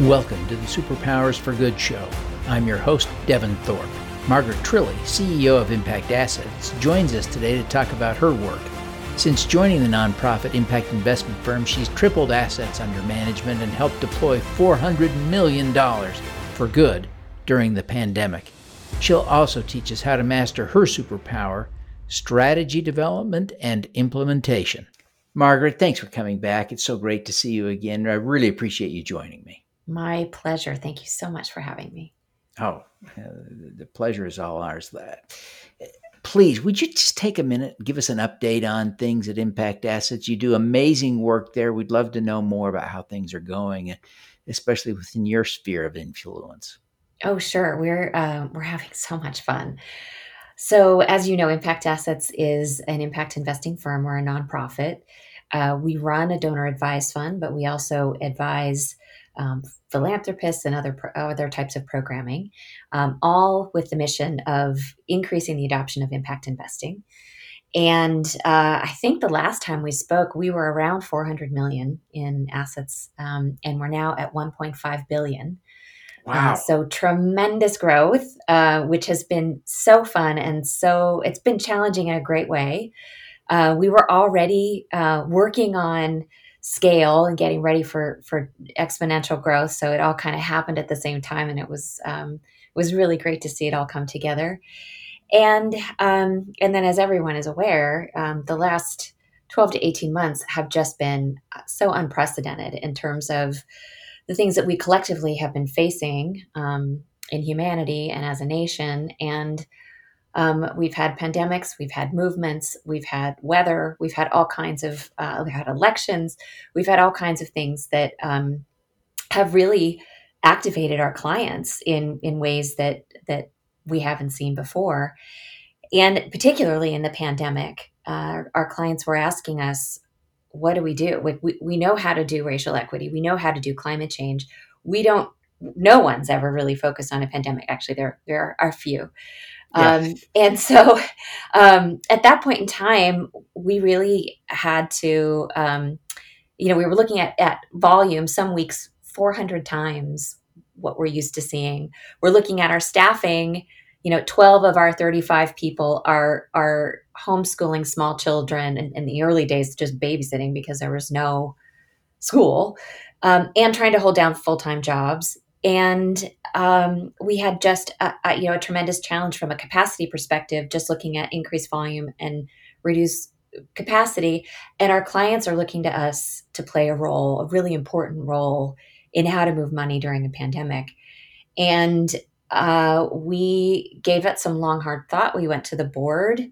Welcome to the Superpowers for Good show. I'm your host, Devin Thorpe. Margaret Trilli, CEO of Impact Assets, joins us today to talk about her work. Since joining the nonprofit impact investment firm, she's tripled assets under management and helped deploy $400 million for good during the pandemic. She'll also teach us how to master her superpower strategy development and implementation. Margaret, thanks for coming back. It's so great to see you again. I really appreciate you joining me. My pleasure. Thank you so much for having me. Oh, the pleasure is all ours. That please, would you just take a minute, and give us an update on things at Impact Assets? You do amazing work there. We'd love to know more about how things are going, especially within your sphere of influence. Oh, sure. We're uh, we're having so much fun. So, as you know, Impact Assets is an impact investing firm. We're a nonprofit. Uh, we run a donor advised fund, but we also advise um, philanthropists and other pro- other types of programming, um, all with the mission of increasing the adoption of impact investing. And uh, I think the last time we spoke, we were around 400 million in assets, um, and we're now at 1.5 billion. Uh, wow! Uh, so tremendous growth, uh, which has been so fun and so it's been challenging in a great way. Uh, we were already uh, working on scale and getting ready for for exponential growth. So it all kind of happened at the same time, and it was um, it was really great to see it all come together. And um, and then, as everyone is aware, um, the last twelve to eighteen months have just been so unprecedented in terms of the things that we collectively have been facing um, in humanity and as a nation, and um, we've had pandemics, we've had movements, we've had weather, we've had all kinds of, uh, we've had elections, we've had all kinds of things that um, have really activated our clients in in ways that that we haven't seen before, and particularly in the pandemic, uh, our clients were asking us, "What do we do? We, we know how to do racial equity, we know how to do climate change. We don't. No one's ever really focused on a pandemic. Actually, there there are few." Um, and so um, at that point in time, we really had to, um, you know, we were looking at, at volume some weeks 400 times what we're used to seeing. We're looking at our staffing. You know, 12 of our 35 people are are homeschooling small children in, in the early days, just babysitting because there was no school, um, and trying to hold down full time jobs and um, we had just a, a, you know a tremendous challenge from a capacity perspective just looking at increased volume and reduce capacity. And our clients are looking to us to play a role a really important role in how to move money during a pandemic. And uh, we gave it some long hard thought. We went to the board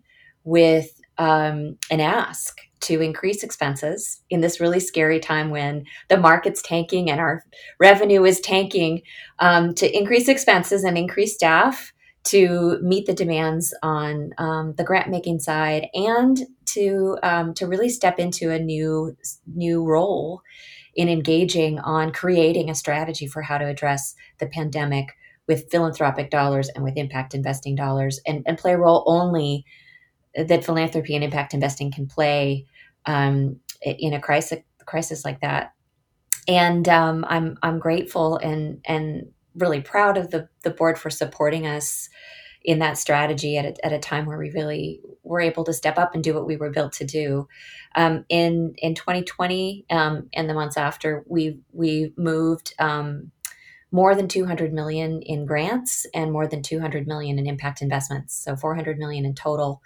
with um, an ask to increase expenses in this really scary time when the market's tanking and our revenue is tanking um, to increase expenses and increase staff to meet the demands on um, the grant making side and to um, to really step into a new new role in engaging on creating a strategy for how to address the pandemic with philanthropic dollars and with impact investing dollars and, and play a role only that philanthropy and impact investing can play um, in a crisis crisis like that. And um, I'm I'm grateful and and really proud of the the board for supporting us in that strategy at a, at a time where we really were able to step up and do what we were built to do. Um, in in 2020 um, and the months after, we we moved um, more than 200 million in grants and more than 200 million in impact investments. So 400 million in total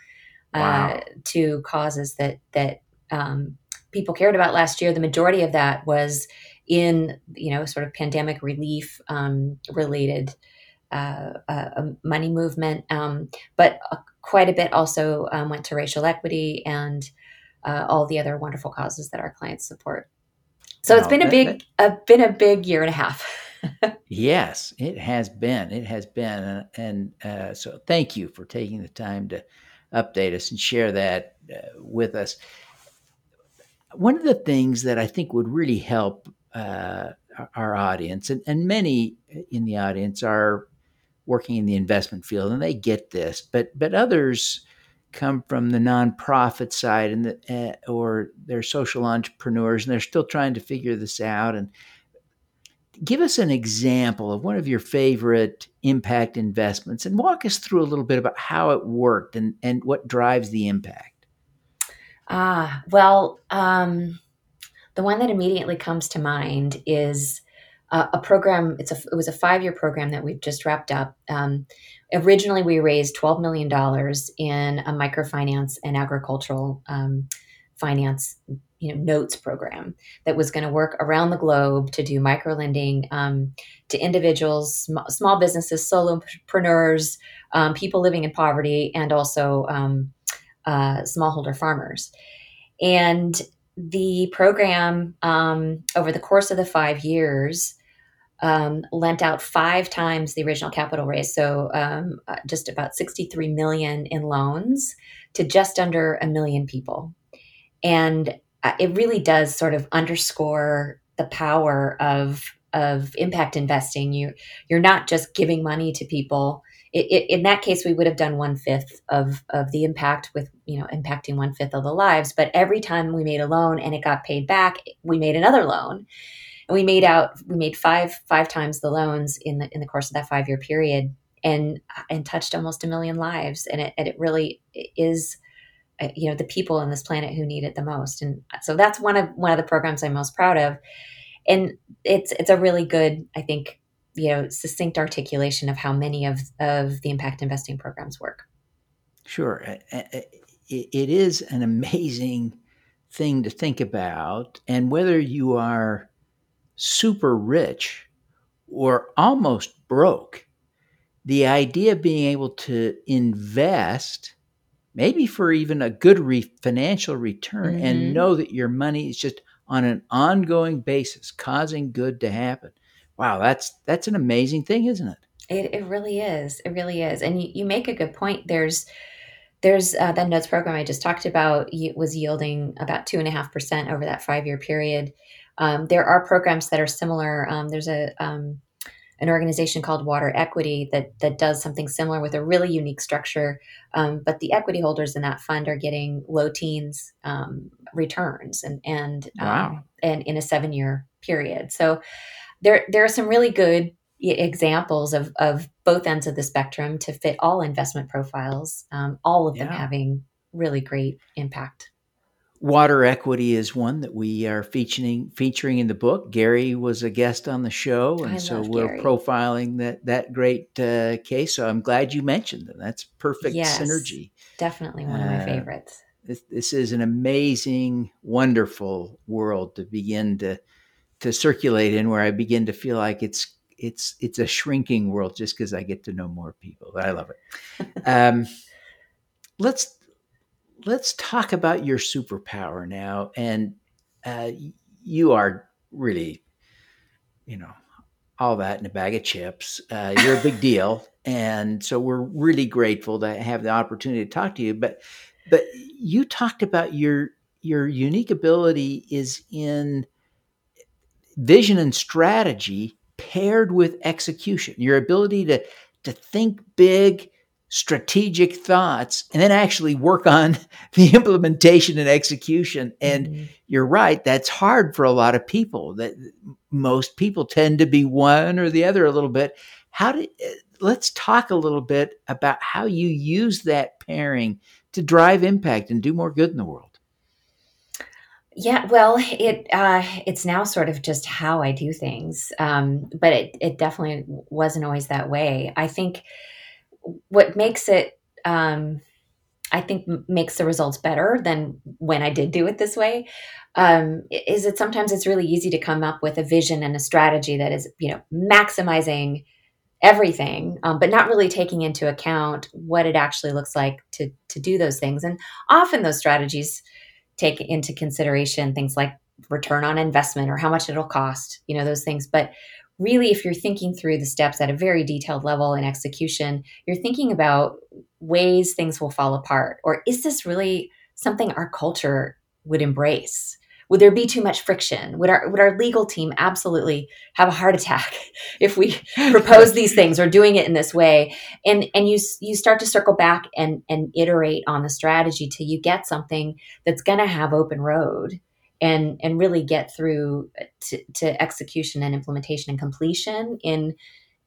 uh, wow. to causes that that um, people cared about last year, the majority of that was in you know sort of pandemic relief um, related uh, uh, money movement, um, but uh, quite a bit also um, went to racial equity and uh, all the other wonderful causes that our clients support. So it's been a big, a, been a big year and a half. yes, it has been. It has been, and, and uh, so thank you for taking the time to update us and share that uh, with us one of the things that I think would really help uh, our audience, and, and many in the audience are working in the investment field, and they get this, but but others come from the nonprofit side and the, uh, or they're social entrepreneurs and they're still trying to figure this out and give us an example of one of your favorite impact investments and walk us through a little bit about how it worked and, and what drives the impact. Ah, well, um, the one that immediately comes to mind is uh, a program. It's a it was a five year program that we've just wrapped up. Um, originally, we raised twelve million dollars in a microfinance and agricultural um, finance you know notes program that was going to work around the globe to do micro lending um, to individuals sm- small businesses solopreneurs um, people living in poverty and also um, uh, smallholder farmers and the program um, over the course of the five years um, lent out five times the original capital raise so um, uh, just about 63 million in loans to just under a million people and uh, it really does sort of underscore the power of of impact investing. You you're not just giving money to people. It, it, in that case, we would have done one fifth of of the impact with you know impacting one fifth of the lives. But every time we made a loan and it got paid back, we made another loan, and we made out we made five five times the loans in the in the course of that five year period, and and touched almost a million lives. And it and it really is uh, you know the people on this planet who need it the most and so that's one of one of the programs i'm most proud of and it's it's a really good i think you know succinct articulation of how many of of the impact investing programs work sure it is an amazing thing to think about and whether you are super rich or almost broke the idea of being able to invest maybe for even a good re- financial return, mm-hmm. and know that your money is just on an ongoing basis causing good to happen. Wow, that's that's an amazing thing, isn't it? It, it really is. It really is. And you, you make a good point. There's there's uh, that notes program I just talked about was yielding about two and a half percent over that five year period. Um, there are programs that are similar. Um, there's a um, an organization called Water Equity that that does something similar with a really unique structure. Um, but the equity holders in that fund are getting low teens um, returns and and um, wow. um, and in a seven year period. So there there are some really good examples of of both ends of the spectrum to fit all investment profiles. Um, all of them yeah. having really great impact. Water equity is one that we are featuring featuring in the book. Gary was a guest on the show, and I so we're Gary. profiling that that great uh, case. So I'm glad you mentioned them. That's perfect yes, synergy. Definitely one of my uh, favorites. This, this is an amazing, wonderful world to begin to to circulate in, where I begin to feel like it's it's it's a shrinking world just because I get to know more people. I love it. um, let's let's talk about your superpower now. And uh, you are really, you know, all that in a bag of chips. Uh, you're a big deal, and so we're really grateful to have the opportunity to talk to you. But but you talked about your your unique ability is in vision and strategy paired with execution. Your ability to to think big strategic thoughts and then actually work on the implementation and execution and mm-hmm. you're right that's hard for a lot of people that most people tend to be one or the other a little bit how did let's talk a little bit about how you use that pairing to drive impact and do more good in the world yeah, well, it uh, it's now sort of just how I do things, um, but it it definitely wasn't always that way. I think what makes it um, I think makes the results better than when I did do it this way. Um, is that sometimes it's really easy to come up with a vision and a strategy that is, you know, maximizing everything, um, but not really taking into account what it actually looks like to to do those things. And often those strategies take into consideration things like return on investment or how much it'll cost, you know, those things. But really, if you're thinking through the steps at a very detailed level in execution, you're thinking about ways things will fall apart. Or is this really something our culture would embrace? Would there be too much friction? Would our would our legal team absolutely have a heart attack if we propose these things or doing it in this way? And and you you start to circle back and and iterate on the strategy till you get something that's going to have open road and and really get through uh, to, to execution and implementation and completion in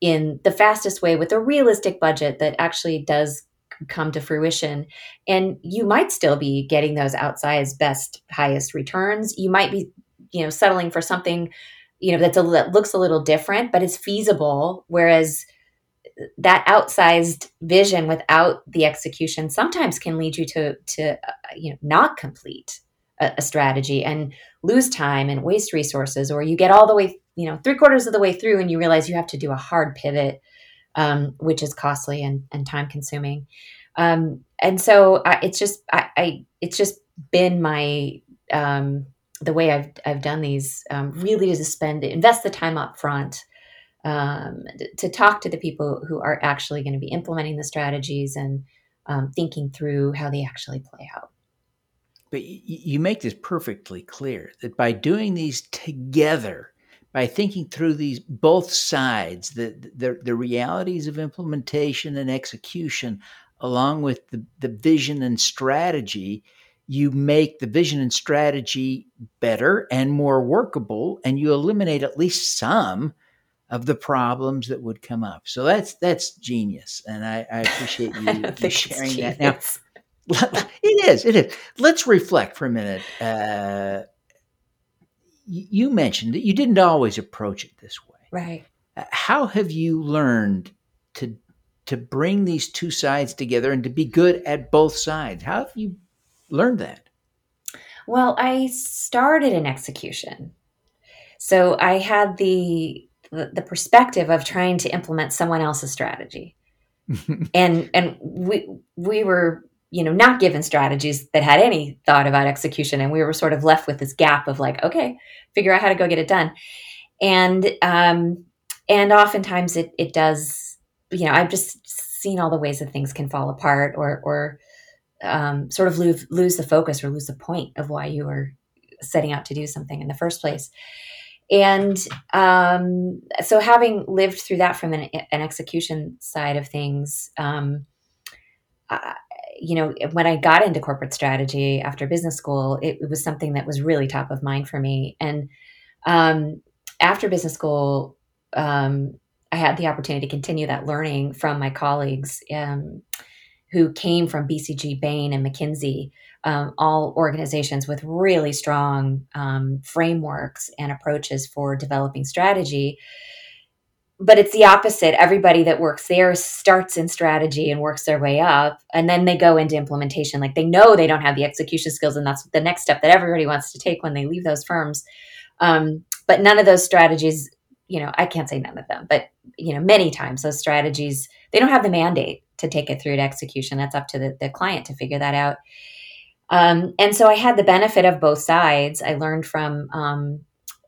in the fastest way with a realistic budget that actually does come to fruition. And you might still be getting those outsized best highest returns. You might be you know settling for something you know that's a that looks a little different but it's feasible. Whereas that outsized vision without the execution sometimes can lead you to to uh, you know not complete a, a, strategy and lose time and waste resources or you get all the way you know three quarters of the way through and you realize you have to do a hard pivot um, which is costly and, and time consuming um, and so I, it's just I, I, it's just been my um, the way I've I've done these um, really to spend invest the time up front um, to talk to the people who are actually going to be implementing the strategies and um, thinking through how they actually play out. But you make this perfectly clear that by doing these together, by thinking through these both sides, the, the, the realities of implementation and execution, along with the, the vision and strategy, you make the vision and strategy better and more workable, and you eliminate at least some of the problems that would come up. So that's that's genius, and I, I appreciate you, you sharing that. Now, it is, it is. Let's reflect for a minute. Uh, you mentioned that you didn't always approach it this way, right? Uh, how have you learned to to bring these two sides together and to be good at both sides? How have you learned that? Well, I started in execution. So I had the the, the perspective of trying to implement someone else's strategy. and and we we were you know not given strategies that had any thought about execution. And we were sort of left with this gap of like okay figure out how to go get it done. And um and oftentimes it it does you know i've just seen all the ways that things can fall apart or or um, sort of lose lose the focus or lose the point of why you were setting out to do something in the first place. And um, so having lived through that from an, an execution side of things um, uh, you know when i got into corporate strategy after business school it, it, was something that was really top of mind for me and um, after business school um, i had the opportunity to continue that learning from my colleagues um, who came from bcg bain and mckinsey um, all organizations with really strong um, frameworks and approaches for developing strategy. But it's the opposite. Everybody that works there starts in strategy and works their way up, and then they go into implementation. Like they know they don't have the execution skills, and that's the next step that everybody wants to take when they leave those firms. Um, but none of those strategies, you know, I can't say none of them, but you know, many times those strategies they don't have the mandate to take it through to execution. That's up to the, the client to figure that out. Um, and so I had the benefit of both sides. I learned from um,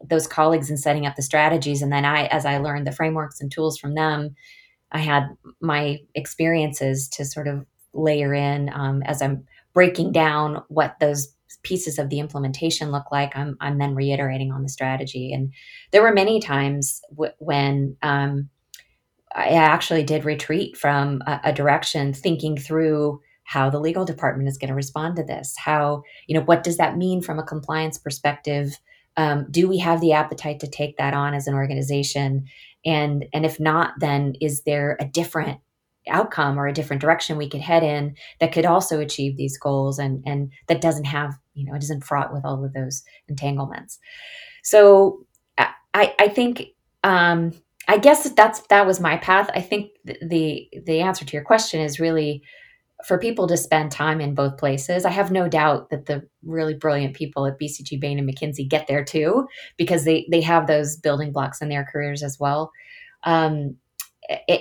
those colleagues in setting up the strategies, and then I, as I learned the frameworks and tools from them, I had my experiences to sort of layer in um, as I'm breaking down what those pieces of the implementation look like. I'm, I'm then reiterating on the strategy, and there were many times w- when um, I actually did retreat from a, a direction, thinking through how the legal department is going to respond to this how you know what does that mean from a compliance perspective um, do we have the appetite to take that on as an organization? And and if not then is there a different outcome or a different direction we could head in that could also achieve these goals and and that doesn't have you know it isn't fraught with all of those entanglements? So i i think um i guess that's that was my path. I think the the answer to your question is really for people to spend time in both places. I have no doubt that the really brilliant people at BCG Bain and McKinsey get there too, because they they have those building blocks in their careers as well. Um,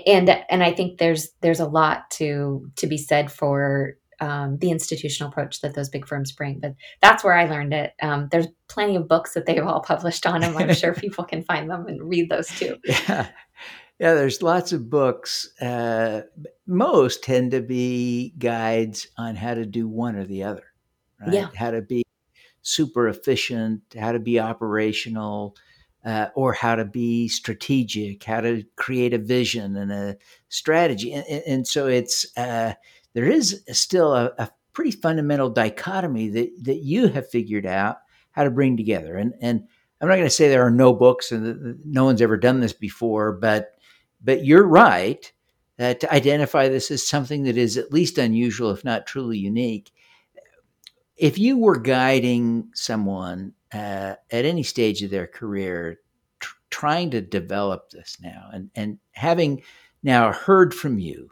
and and I think there's there's a lot to to be said for um, the institutional approach that those big firms bring. But that's where I learned it. Um, there's plenty of books that they've all published on them. I'm sure people can find them and read those too. Yeah. Yeah, there's lots of books. Uh, most tend to be guides on how to do one or the other, right? Yeah. How to be super efficient, how to be operational, uh, or how to be strategic, how to create a vision and a strategy. And, and so it's uh, there is still a, a, pretty fundamental dichotomy that that you have figured out how to bring together. And and I'm not going to say there are no books and no one's ever done this before, but but you're right uh, to identify this as something that is at least unusual, if not truly unique. If you were guiding someone uh, at any stage of their career, tr- trying to develop this now, and and having now heard from you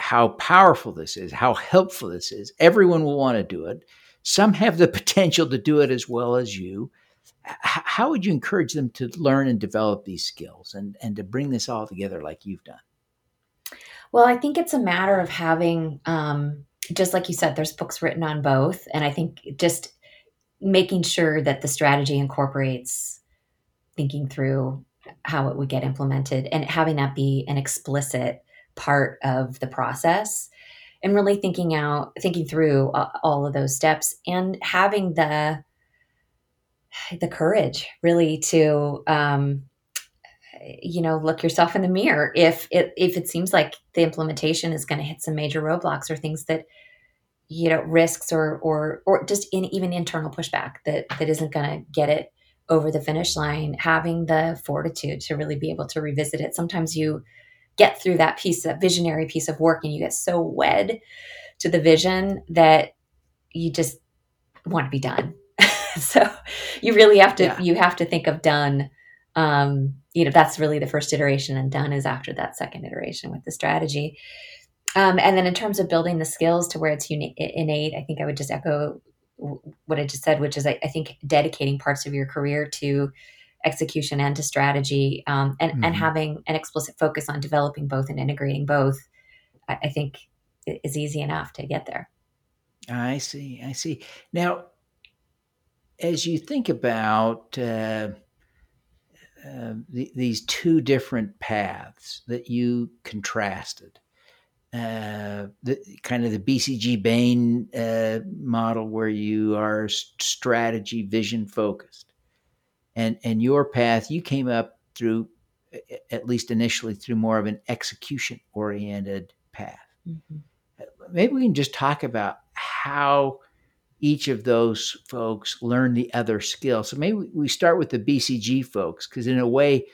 how powerful this is, how helpful this is, everyone will want to do it. Some have the potential to do it as well as you. How would you encourage them to learn and develop these skills and, and to bring this all together like you've done? Well, I think it's a matter of having, um, just like you said, there's books written on both. And I think just making sure that the strategy incorporates thinking through how it would get implemented and having that be an explicit part of the process and really thinking out thinking through all of those steps and having the the courage really to um, you know look yourself in the mirror if it if it seems like the implementation is going to hit some major roadblocks or things that you know risks or or or just in even internal pushback that that isn't going to get it over the finish line having the fortitude to really be able to revisit it. Sometimes you get through that piece that visionary piece of work and you get so wed to the vision that you just want to be done so you really have to yeah. you have to think of done um, you know that's really the first iteration and done is after that second iteration with the strategy um, and then in terms of building the skills to where it's uni- innate i think i would just echo what i just said which is I, I think dedicating parts of your career to execution and to strategy um, and, mm-hmm. and having an explicit focus on developing both and integrating both I, I think is easy enough to get there i see i see now as you think about uh, uh, the, these two different paths that you contrasted. Uh, the kind of the BCG Bain uh, model where you are strategy vision focused, and and your path you came up through at least initially through more of an execution oriented path. Mm-hmm. Maybe we can just talk about how each of those folks learn the other skill. So maybe we start with the BCG folks, because in a way,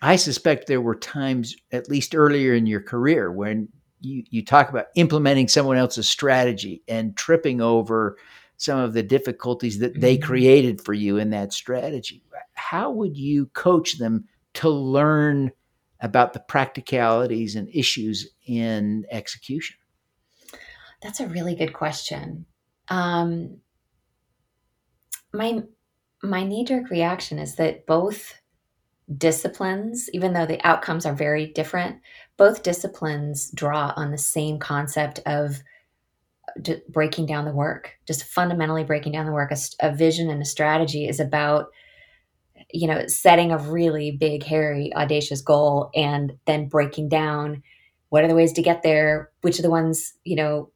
I suspect there were times, at least earlier in your career, when you, you talk about implementing someone else's strategy and tripping over some of the difficulties that they mm-hmm. created for you in that strategy. How would you coach them to learn about the practicalities and issues in execution? That's a really good question. Um, my my knee jerk reaction is that both disciplines, even though the outcomes are very different, both disciplines draw on the same concept of breaking down the work, just fundamentally breaking down the work. A, a, vision and a strategy is about, you know, setting a really big, hairy, audacious goal and then breaking down what are the ways to get there, which are the ones, you know,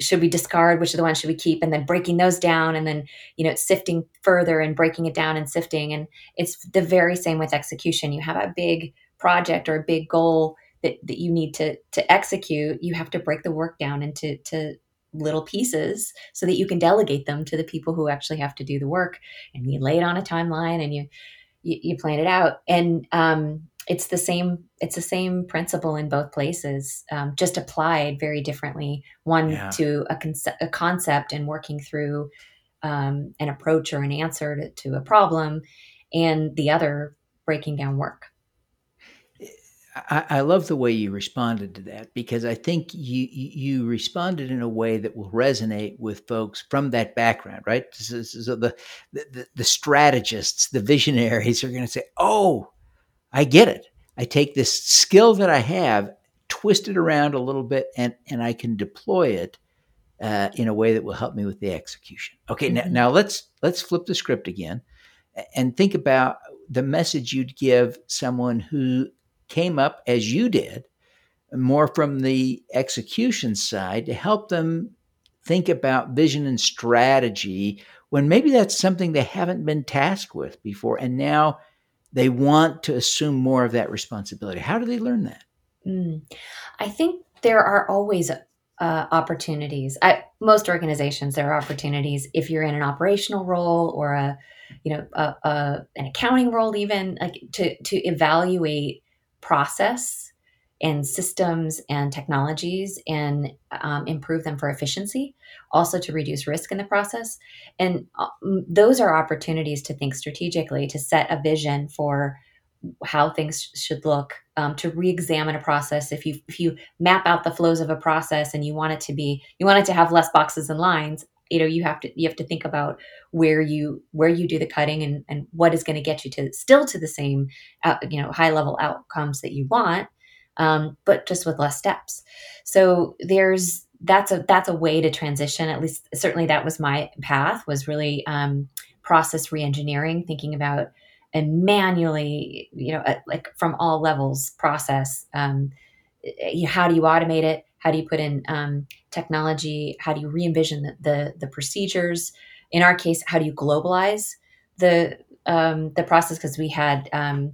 should we discard which of the ones should we keep and then breaking those down and then you know sifting further and breaking it down and sifting and it's the very same with execution. You have a big project or a big goal that, that you need to to execute you have to break the work down into to little pieces so that you can delegate them to the people who actually have to do the work and you lay it on a timeline and you you, you plan it out. And um it's the same it's the same principle in both places um, just applied very differently one yeah. to a, conce- a, concept and working through um, an approach or an answer to, to, a problem and the other breaking down work I, I, love the way you responded to that because I think you you responded in a way that will resonate with folks from that background, right? So, so the, the the strategists, the visionaries are going to say, "Oh, I get it. I take this skill that I have, twist it around a little bit, and and I can deploy it uh, in a way that will help me with the execution. Okay, mm-hmm. now, now let's let's flip the script again and think about the message you'd give someone who came up as you did, more from the execution side to help them think about vision and strategy when maybe that's something they haven't been tasked with before and now they want to assume more of that responsibility. How do they learn that? Mm. I think there are always uh, opportunities. I, most organizations, there are opportunities if you're in an operational role or a, you know, a, a, an accounting role, even like to to evaluate process and systems and technologies and um, improve them for efficiency, also to reduce risk in the process. And uh, those are opportunities to think strategically, to set a vision for how things should look, um, to re-examine a process. If you if you map out the flows of a process and you want it to be, you want it to have less boxes and lines. You know, you have to you have to think about where you where you do the cutting and and what is going to get you to still to the same, uh, you know, high level outcomes that you want, um, but just with less steps. So there's that's a that's a way to transition. At least certainly that was my path. Was really um, process reengineering, thinking about and manually, you know, like from all levels process. Um, how do you automate it? How do you put in um, technology? How do you re-envision the, the, the procedures? In our case, how do you globalize the um, the process? Because we had um,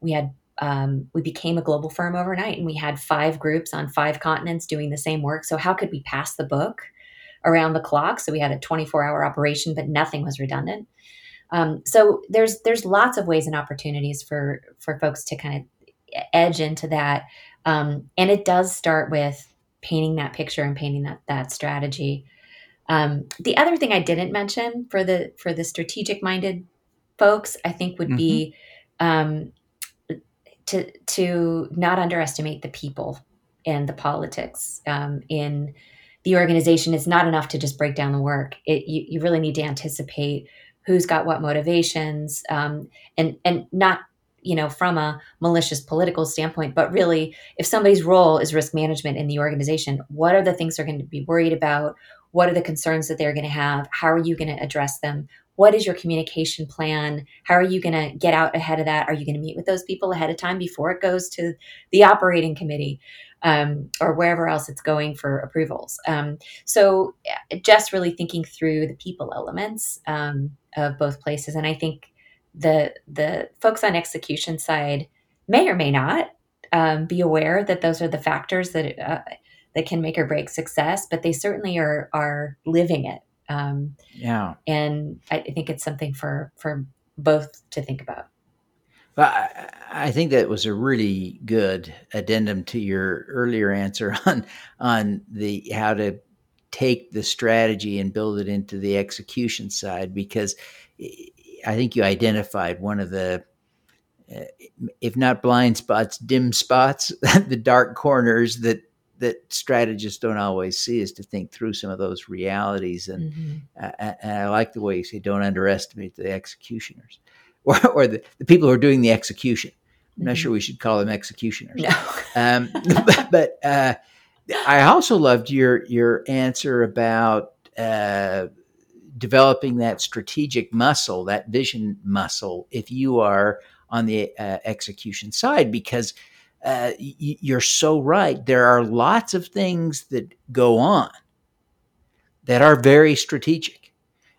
we had um, we became a global firm overnight, and we had five groups on five continents doing the same work. So how could we pass the book around the clock? So we had a 24 hour operation, but nothing was redundant. Um, so there's there's lots of ways and opportunities for for folks to kind of edge into that, um, and it does start with painting that picture and painting that that strategy. Um, the other thing I didn't mention for the for the strategic minded folks, I think would mm-hmm. be um, to to not underestimate the people and the politics um, in the organization. It's not enough to just break down the work. It, you, you really need to anticipate who's got what motivations um, and and not you know from a malicious political standpoint but really if somebody's role is risk management in the organization what are the things they're going to be worried about what are the concerns that they're going to have? How are you going to address them? What is your communication plan? How are you going to get out ahead of that? Are you going to meet with those people ahead of time before it goes to the operating committee um, or wherever else it's going for approvals? Um, so just really thinking through the people elements um, of both places. And I think the the folks on execution side may or may not um, be aware that those are the factors that uh, that can make or break success, but they certainly are are living it. Um, yeah, and I, I think it's something for for both to think about. Well, I, I, think that was a really good addendum to your earlier answer on on the how to take the strategy and build it into the execution side because I think you identified one of the, uh, if not blind spots, dim spots, the dark corners that that strategists don't always see is to think through some of those realities. And, mm-hmm. uh, and I like the way you say, don't underestimate the executioners or, or the, the people who are doing the execution. I'm mm-hmm. not sure we should call them executioners. No. um, but, but uh, I also loved your your answer about uh, developing that strategic muscle, that vision muscle, if you are on the uh, execution side, because uh, y- you're so right. There are lots of things that go on that are very strategic,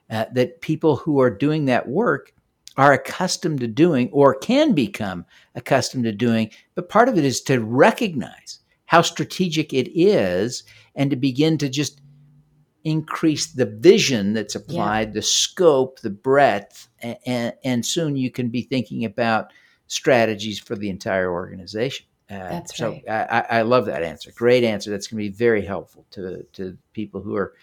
uh, that people who are doing that work are accustomed to doing or can become accustomed to doing. But part of it is to recognize how strategic it is and to begin to just increase the vision that's applied, yeah. the scope, the breadth, and, and, soon you can be thinking about strategies for the entire organization. Uh, that's so right. I, I, love that answer. Great answer. That's going to be very helpful to to people who are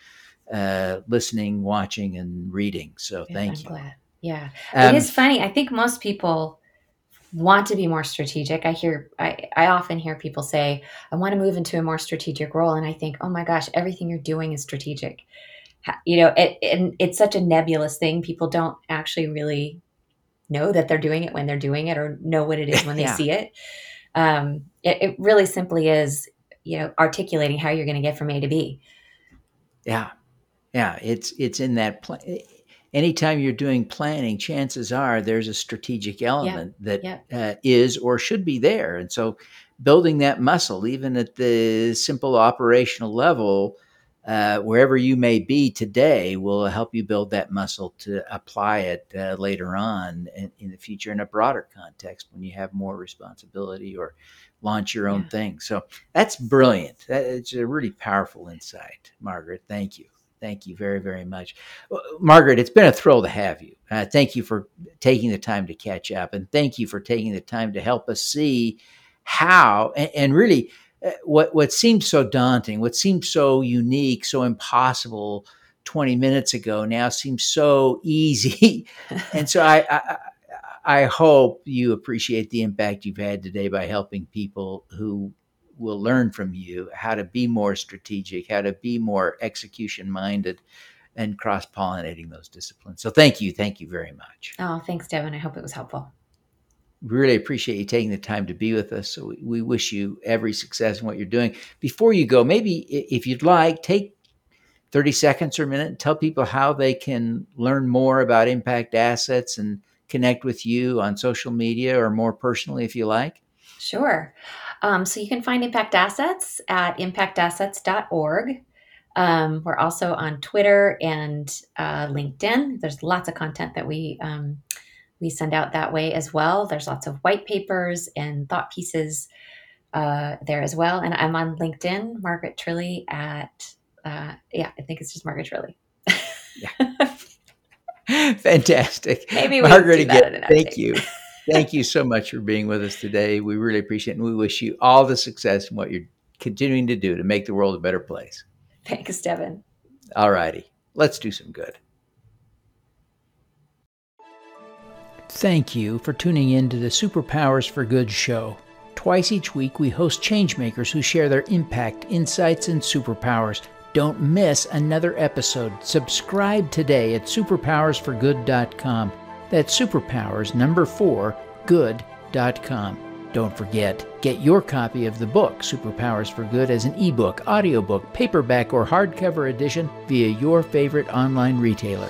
uh, listening, watching, and reading. So thank I'm you. Glad. Yeah, um, it is funny. I think most people want to be more strategic. I hear, I, I often hear people say, I want to move into a more strategic role. And I think, oh my gosh, everything you're doing is strategic. You know, it, and it's such a nebulous thing. People don't actually really know that they're doing it when they're doing it or know what it is when they yeah. see it. Um, it. It really simply is, you know, articulating how you're going to get from A to B. Yeah. Yeah. It's, it's in that plan anytime you're doing planning, chances are there's a strategic element yeah. that yeah. Uh, is or should be there. And so building that muscle, even at the simple operational level, uh, wherever you may be today will help you build that muscle to apply it uh, later on in, in, the future in a broader context when you have more responsibility or launch your own yeah. thing. So that's brilliant. That, it's a really powerful insight, Margaret. Thank you. Thank you very, very much. Well, Margaret, it's been a thrill to have you. Uh, thank you for taking the time to catch up, and thank you for taking the time to help us see how and, and really Uh, what what seemed so daunting, what seemed so unique, so impossible 20 minutes ago now seems so easy. and so I, I I hope you appreciate the impact you've had today by helping people who will learn from you how to be more strategic, how to be more execution minded, and cross pollinating those disciplines. So thank you. Thank you very much. Oh, thanks, Devin. I hope it was helpful really appreciate you taking the time to be with us. So we, we wish you every success in what you're doing. Before you go, maybe if you'd like, take 30 seconds or a minute and tell people how they can learn more about impact assets and connect with you on social media or more personally if you like. Sure. Um, so you can find Impact Assets at impactassets.org. Um, we're also on Twitter and uh, LinkedIn. There's lots of content that we um, we send out that way as well. There's lots of white papers and thought pieces uh, there as well. And I'm on LinkedIn, Margaret Trilli at, uh, yeah, I think it's just Margaret Trilli. yeah. Fantastic. Maybe we Margaret again. Thank you. Thank you so much for being with us today. We really appreciate it. And we wish you all the success in what you're continuing to do to make the world a better place. Thanks, Devin. All righty. Let's do some good. Thank you for tuning in to the Superpowers for Good show. Twice each week, we host changemakers who share their impact, insights, and superpowers. Don't miss another episode. Subscribe today at superpowersforgood.com. That's superpowers number four, good.com. Don't forget, get your copy of the book, Superpowers for Good, as an ebook, audiobook, paperback, or hardcover edition via your favorite online retailer.